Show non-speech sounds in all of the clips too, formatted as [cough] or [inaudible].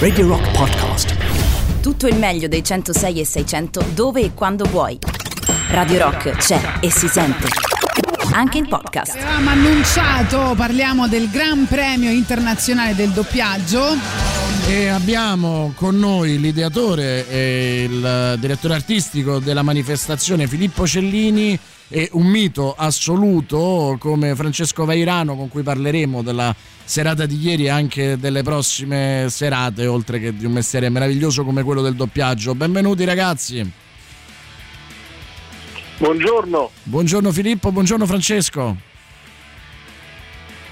Radio Rock Podcast. Tutto il meglio dei 106 e 600 dove e quando vuoi. Radio Rock c'è e si sente. Anche in podcast. Avevamo annunciato, parliamo del Gran Premio Internazionale del Doppiaggio. E abbiamo con noi l'ideatore e il direttore artistico della manifestazione Filippo Cellini e un mito assoluto come Francesco Vairano con cui parleremo della serata di ieri e anche delle prossime serate oltre che di un mestiere meraviglioso come quello del doppiaggio. Benvenuti ragazzi. Buongiorno. Buongiorno Filippo, buongiorno Francesco.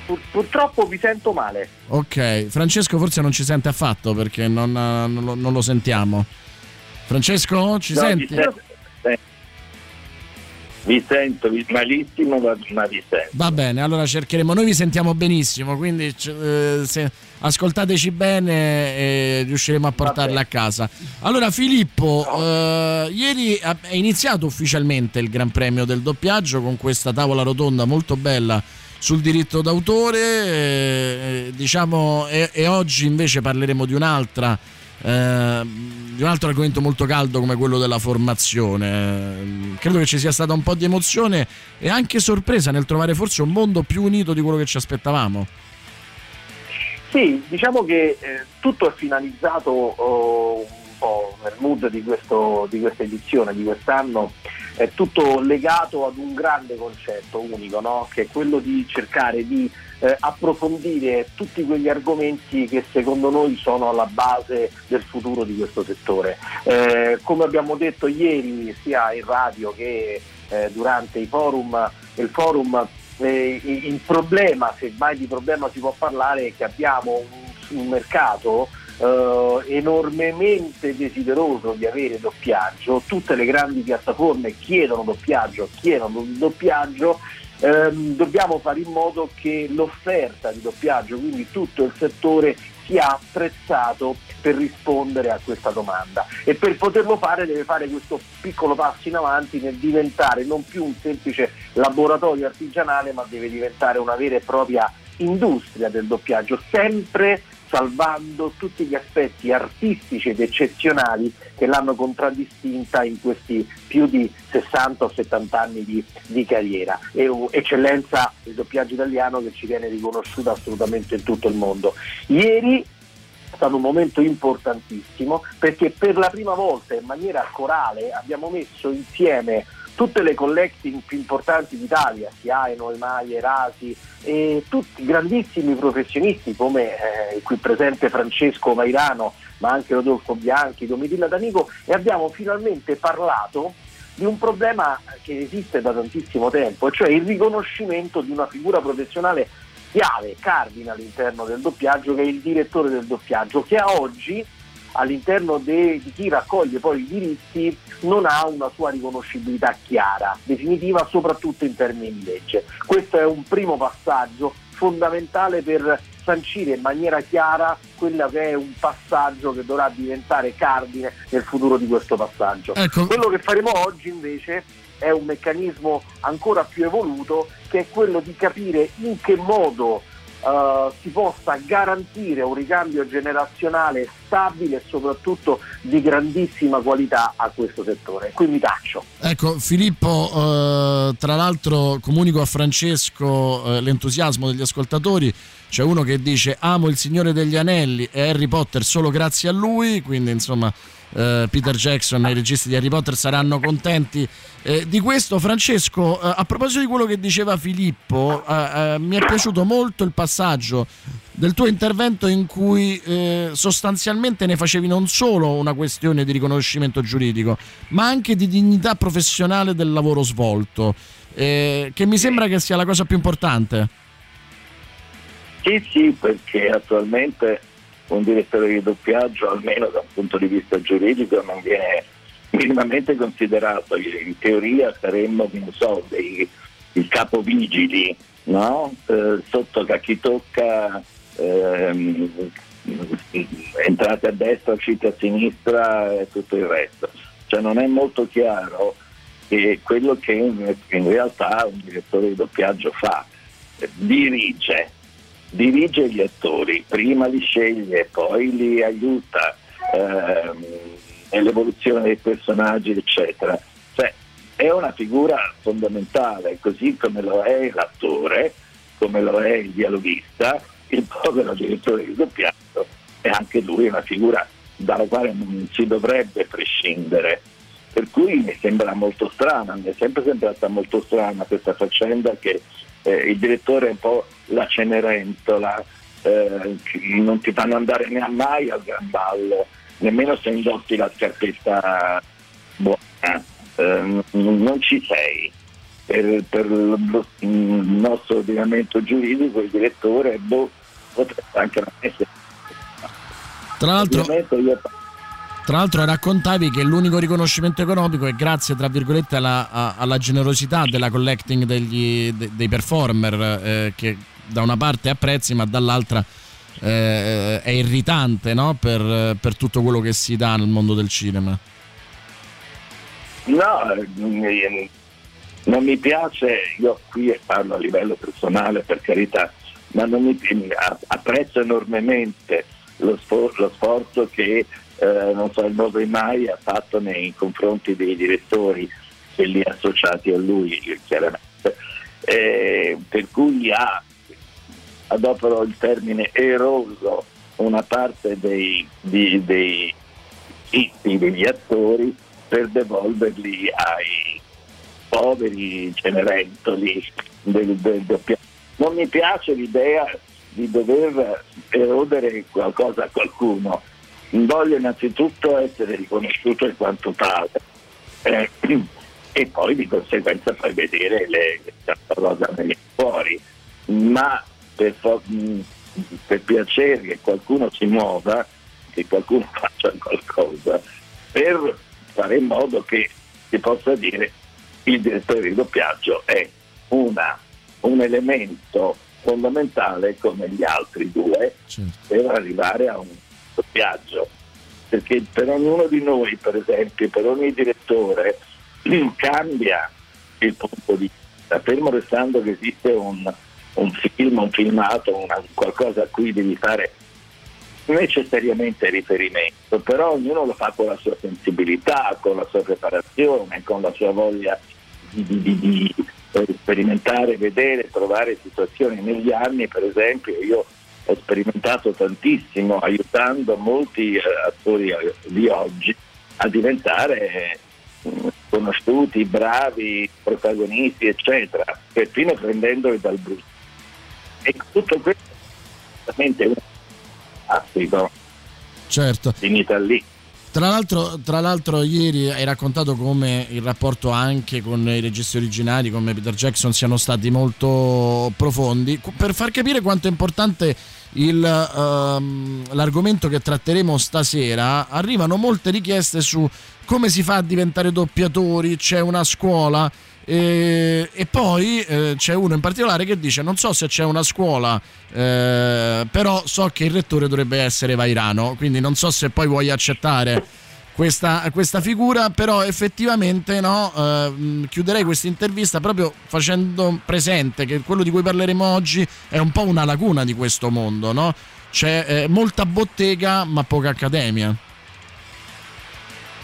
Pur- purtroppo vi sento male. Ok, Francesco forse non ci sente affatto perché non, non lo, non lo sentiamo. Francesco, ci No, senti? Vi sento, vi sento vi- malissimo, ma, vi sento. Va bene, allora cercheremo. Noi vi sentiamo benissimo, quindi eh, se ascoltateci bene e riusciremo a portarla a casa. Allora, Filippo, eh, ieri è iniziato ufficialmente il Gran Premio del doppiaggio con questa tavola rotonda molto bella sul diritto d'autore. eh, diciamo, e, e oggi invece parleremo di un'altra. eh, di un altro argomento molto caldo come quello della formazione. Credo che ci sia stata un po' di emozione e anche sorpresa nel trovare forse un mondo più unito di quello che ci aspettavamo. Sì, diciamo che eh, tutto è finalizzato oh, po' nel mood di, questo- di questa edizione, di quest'anno, è tutto legato ad un grande concetto unico, no? che è quello di cercare di eh, approfondire tutti quegli argomenti che secondo noi sono alla base del futuro di questo settore. Eh, come abbiamo detto ieri sia in radio che eh, durante i forum, il forum eh, il problema, se mai di problema si può parlare, è che abbiamo un, un mercato eh, enormemente desideroso di avere doppiaggio, tutte le grandi piattaforme chiedono doppiaggio, chiedono doppiaggio, ehm, dobbiamo fare in modo che l'offerta di doppiaggio, quindi tutto il settore, sia attrezzato per rispondere a questa domanda. E per poterlo fare deve fare questo piccolo passo in avanti nel diventare non più un semplice laboratorio artigianale ma deve diventare una vera e propria industria del doppiaggio, sempre salvando tutti gli aspetti artistici ed eccezionali che l'hanno contraddistinta in questi più di 60 o 70 anni di, di carriera. E uh, eccellenza del doppiaggio italiano che ci viene riconosciuta assolutamente in tutto il mondo. Ieri è stato un momento importantissimo perché per la prima volta in maniera corale abbiamo messo insieme tutte le collecting più importanti d'Italia, Siaeno, Emaie, Rasi e tutti grandissimi professionisti come eh, qui presente Francesco Vairano, ma anche Rodolfo Bianchi, Domitilla D'Anico e abbiamo finalmente parlato di un problema che esiste da tantissimo tempo, cioè il riconoscimento di una figura professionale chiave, cardine all'interno del doppiaggio, che è il direttore del doppiaggio, che a oggi all'interno de- di chi raccoglie poi i diritti non ha una sua riconoscibilità chiara, definitiva soprattutto in termini di legge. Questo è un primo passaggio fondamentale per sancire in maniera chiara quello che è un passaggio che dovrà diventare cardine nel futuro di questo passaggio. Ecco. Quello che faremo oggi invece è un meccanismo ancora più evoluto che è quello di capire in che modo eh, si possa garantire un ricambio generazionale stabile e soprattutto di grandissima qualità a questo settore. Quindi taccio. Ecco, Filippo, eh, tra l'altro comunico a Francesco eh, l'entusiasmo degli ascoltatori. C'è uno che dice amo il Signore degli Anelli e Harry Potter solo grazie a lui, quindi insomma eh, Peter Jackson e i registi di Harry Potter saranno contenti eh, di questo. Francesco, eh, a proposito di quello che diceva Filippo, eh, eh, mi è piaciuto molto il passaggio del tuo intervento in cui sostanzialmente ne facevi non solo una questione di riconoscimento giuridico, ma anche di dignità professionale del lavoro svolto, che mi sembra che sia la cosa più importante. Sì, sì, perché attualmente un direttore di doppiaggio, almeno da un punto di vista giuridico, non viene minimamente considerato. In teoria saremmo, non so, dei, il capovigili, no? Eh, sotto a chi tocca ehm, entrate a destra, uscite a sinistra e tutto il resto. Cioè non è molto chiaro che quello che in, realtà un direttore di doppiaggio fa, dirige, dirige gli attori, prima li sceglie, poi li aiuta ehm, nell'evoluzione dei personaggi, eccetera. Cioè, è una figura fondamentale, così come lo è l'attore, come lo è il dialoghista, il povero direttore di doppiaggio è anche lui una figura dalla quale non si dovrebbe prescindere. Per cui mi sembra molto strana, mi è sempre sembrata molto strana questa faccenda che eh, il direttore è un po' la Cenerentola, eh, non ti fanno andare neanche mai al gran ballo, nemmeno se indossi la scarpetta buona, eh, non ci sei. Per, per il nostro ordinamento giuridico il direttore boh, potrebbe anche non essere. Tra l'altro, tra l'altro raccontavi che l'unico riconoscimento economico è grazie, tra virgolette, alla, alla generosità della collecting degli, de, dei performer eh, che da una parte apprezzi ma dall'altra eh, è irritante no? per, per tutto quello che si dà nel mondo del cinema. No, eh, non mi piace, io qui parlo a livello personale per carità, ma mi, apprezzo enormemente lo, lo sforzo che eh, non so, il Nove Mai ha fatto nei confronti dei direttori, quelli associati a lui chiaramente, eh, per cui ha, adopero il termine eroso, una parte dei, di, dei diritti degli attori per devolverli ai poveri cenerentoli del, del doppiaggio. Non mi piace l'idea di dover erodere qualcosa a qualcuno, voglio innanzitutto essere riconosciuto in quanto tale eh, [clears throat] e poi di conseguenza far vedere le, certa cosa viene fuori, ma per, per piacere che qualcuno si muova, che qualcuno [laughs] faccia qualcosa, per fare in modo che si possa dire il direttore di doppiaggio è una, un elemento fondamentale come gli altri due certo. per arrivare a un doppiaggio. Perché per ognuno di noi, per esempio, per ogni direttore, [clears throat] cambia il punto di vista, fermo restando che esiste un, un film, un filmato, una, qualcosa a cui devi fare necessariamente riferimento, però ognuno lo fa con la sua sensibilità, con la sua preparazione, con la sua voglia di, di, di, di sperimentare, vedere, trovare situazioni negli anni, per esempio io ho sperimentato tantissimo aiutando molti eh, attori eh, di oggi a diventare eh, conosciuti, bravi, protagonisti, eccetera, perfino prendendoli dal brutto. E tutto questo è veramente un fantastico. Certo. Finita lì. Tra l'altro, tra l'altro, ieri hai raccontato come il rapporto anche con i registi originali, come Peter Jackson, siano stati molto profondi. Per far capire quanto è importante il, um, l'argomento che tratteremo stasera, arrivano molte richieste su come si fa a diventare doppiatori, c'è una scuola e, e poi eh, c'è uno in particolare che dice non so se c'è una scuola, eh, però so che il rettore dovrebbe essere Vairano, quindi non so se poi vuoi accettare questa, questa figura, però effettivamente no, eh, chiuderei questa intervista proprio facendo presente che quello di cui parleremo oggi è un po' una lacuna di questo mondo, no? c'è eh, molta bottega ma poca accademia.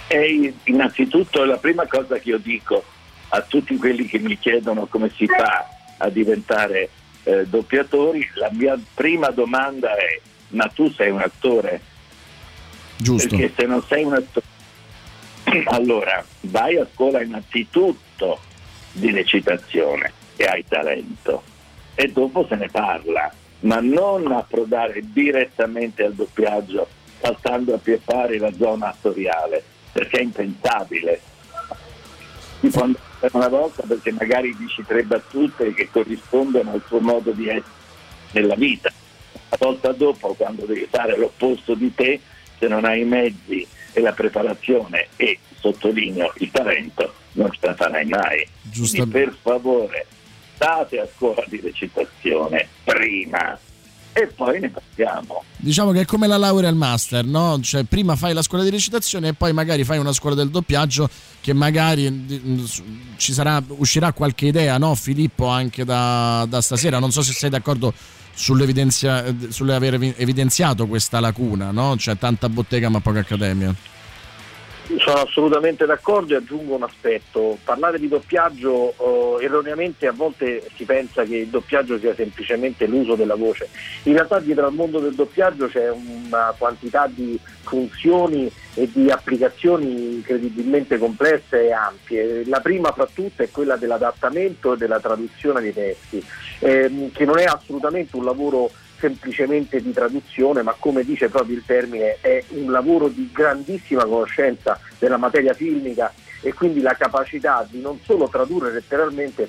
E innanzitutto la prima cosa che io dico a tutti quelli che mi chiedono come si fa a diventare eh, doppiatori, la mia prima domanda è ma tu sei un attore? Giusto. Perché se non sei un attore, [clears throat] allora vai a scuola innanzitutto di recitazione e hai talento e dopo se ne parla, ma non approdare direttamente al doppiaggio saltando a pie pari la zona attoriale, perché è impensabile. Si può andare una volta perché magari dici tre battute che corrispondono al tuo modo di essere nella vita. La volta dopo, quando devi fare l'opposto di te, se non hai i mezzi e la preparazione e, sottolineo, il talento, non ce la farai mai. Quindi per favore, state a scuola di recitazione prima e poi ne parliamo. Diciamo che è come la laurea al master, no? Cioè prima fai la scuola di recitazione e poi magari fai una scuola del doppiaggio che magari mm, ci sarà, uscirà qualche idea, no Filippo, anche da, da stasera. Non so se sei d'accordo sull'aver evidenziato questa lacuna, no? Cioè tanta bottega ma poca accademia. Sono assolutamente d'accordo e aggiungo un aspetto. Parlare di doppiaggio eh, erroneamente a volte si pensa che il doppiaggio sia semplicemente l'uso della voce. In realtà dietro al mondo del doppiaggio c'è una quantità di funzioni e di applicazioni incredibilmente complesse e ampie. La prima fra tutte è quella dell'adattamento e della traduzione dei testi, ehm, che non è assolutamente un lavoro semplicemente di traduzione, ma come dice proprio il termine, è un lavoro di grandissima conoscenza della materia filmica e quindi la capacità di non solo tradurre letteralmente,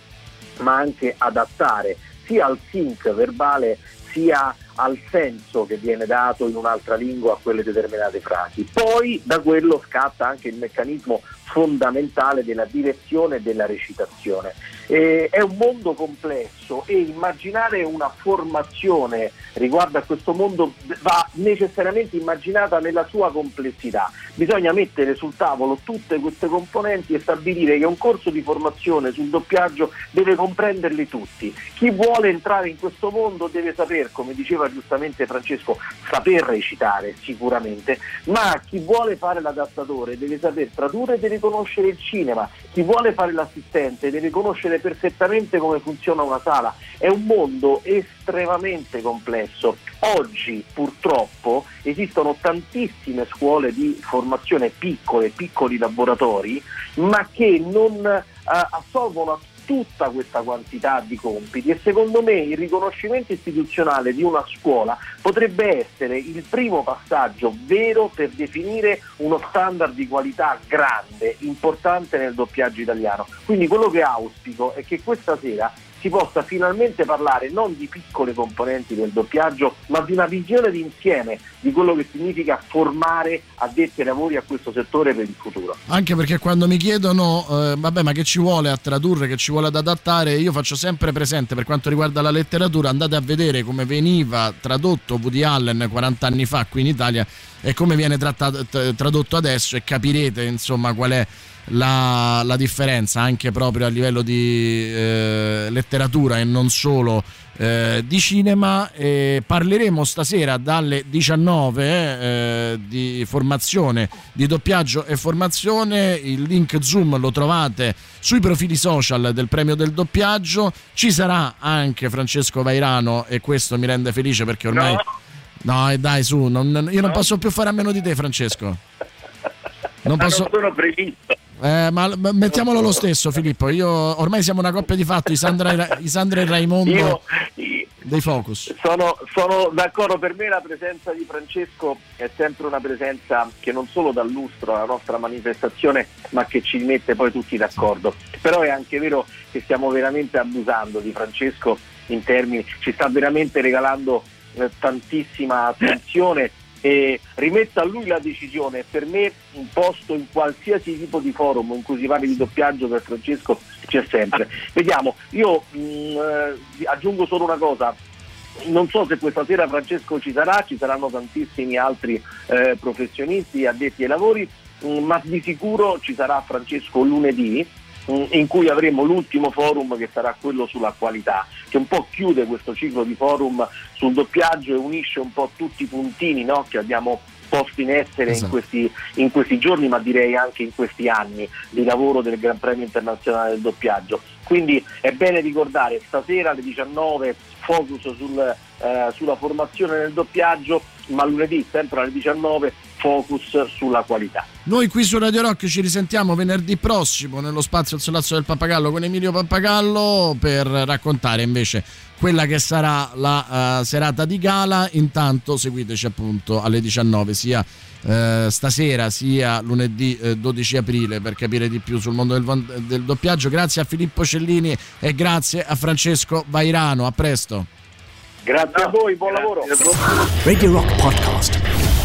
ma anche adattare sia al sync verbale sia al senso che viene dato in un'altra lingua a quelle determinate frasi. Poi da quello scatta anche il meccanismo fondamentale della direzione e della recitazione. Eh, è un mondo complesso e immaginare una formazione riguardo a questo mondo va necessariamente immaginata nella sua complessità. Bisogna mettere sul tavolo tutte queste componenti e stabilire che un corso di formazione sul doppiaggio deve comprenderli tutti. Chi vuole entrare in questo mondo deve saper, come diceva giustamente Francesco, saper recitare sicuramente, ma chi vuole fare l'adattatore deve saper tradurre, deve conoscere il cinema, chi vuole fare l'assistente deve conoscere perfettamente come funziona una sala. È un mondo estremamente complesso. Oggi purtroppo esistono tantissime scuole di formazione piccole, piccoli laboratori, ma che non eh, assolvono a tutta questa quantità di compiti e secondo me il riconoscimento istituzionale di una scuola potrebbe essere il primo passaggio vero per definire uno standard di qualità grande, importante nel doppiaggio italiano. Quindi quello che auspico è che questa sera si possa finalmente parlare non di piccole componenti del doppiaggio, ma di una visione d'insieme di quello che significa formare addetti ai lavori a questo settore per il futuro. Anche perché quando mi chiedono, eh, vabbè, ma che ci vuole a tradurre, che ci vuole ad adattare, io faccio sempre presente per quanto riguarda la letteratura, andate a vedere come veniva tradotto Woody Allen 40 anni fa qui in Italia e come viene tradotto adesso e capirete insomma qual è la, la differenza anche proprio a livello di eh, letteratura e non solo eh, di cinema. Eh, parleremo stasera dalle 19 eh, di formazione, di doppiaggio e formazione. Il link Zoom lo trovate sui profili social del premio del doppiaggio. Ci sarà anche Francesco Vairano e questo mi rende felice perché ormai... No, no dai su, non, io non posso più fare a meno di te Francesco. Non posso... non sono previsto. Eh, ma mettiamolo lo stesso, Filippo. Io, ormai siamo una coppia di fatto, Isandra e, Isandra e Raimondo io, dei Focus. Sono, sono, d'accordo, per me la presenza di Francesco è sempre una presenza che non solo dà lustro alla nostra manifestazione, ma che ci mette poi tutti d'accordo. Però è anche vero che stiamo veramente abusando di Francesco in termini, ci sta veramente regalando eh, tantissima attenzione e rimetta a lui la decisione. Per me un posto in qualsiasi tipo di forum in cui si parli di doppiaggio per Francesco c'è sempre. Vediamo, io mh, mm, eh, aggiungo solo una cosa. Non so se questa sera Francesco ci sarà, ci saranno tantissimi altri eh, professionisti addetti ai lavori, mh, mm, ma di sicuro ci sarà Francesco lunedì in cui avremo l'ultimo forum che sarà quello sulla qualità, che un po' chiude questo ciclo di forum sul doppiaggio e unisce un po' tutti i puntini no, che abbiamo posto in essere esatto. in, questi, in, questi, giorni, ma direi anche in questi anni di lavoro del Gran Premio Internazionale del Doppiaggio. Quindi è bene ricordare stasera alle 19 focus sul, eh, sulla formazione nel doppiaggio, ma lunedì sempre alle 19 focus sulla qualità. Noi qui su Radio Rock ci risentiamo venerdì prossimo nello spazio al Solazzo del Pappagallo con Emilio Pappagallo per raccontare invece quella che sarà la uh, serata di gala. Intanto seguiteci appunto alle 19 sia uh, stasera sia lunedì uh, eh, 12 aprile per capire di più sul mondo del, del doppiaggio. Grazie a Filippo Cellini e grazie a Francesco Vairano. A presto. Grazie a voi, buon lavoro. Radio Rock Podcast.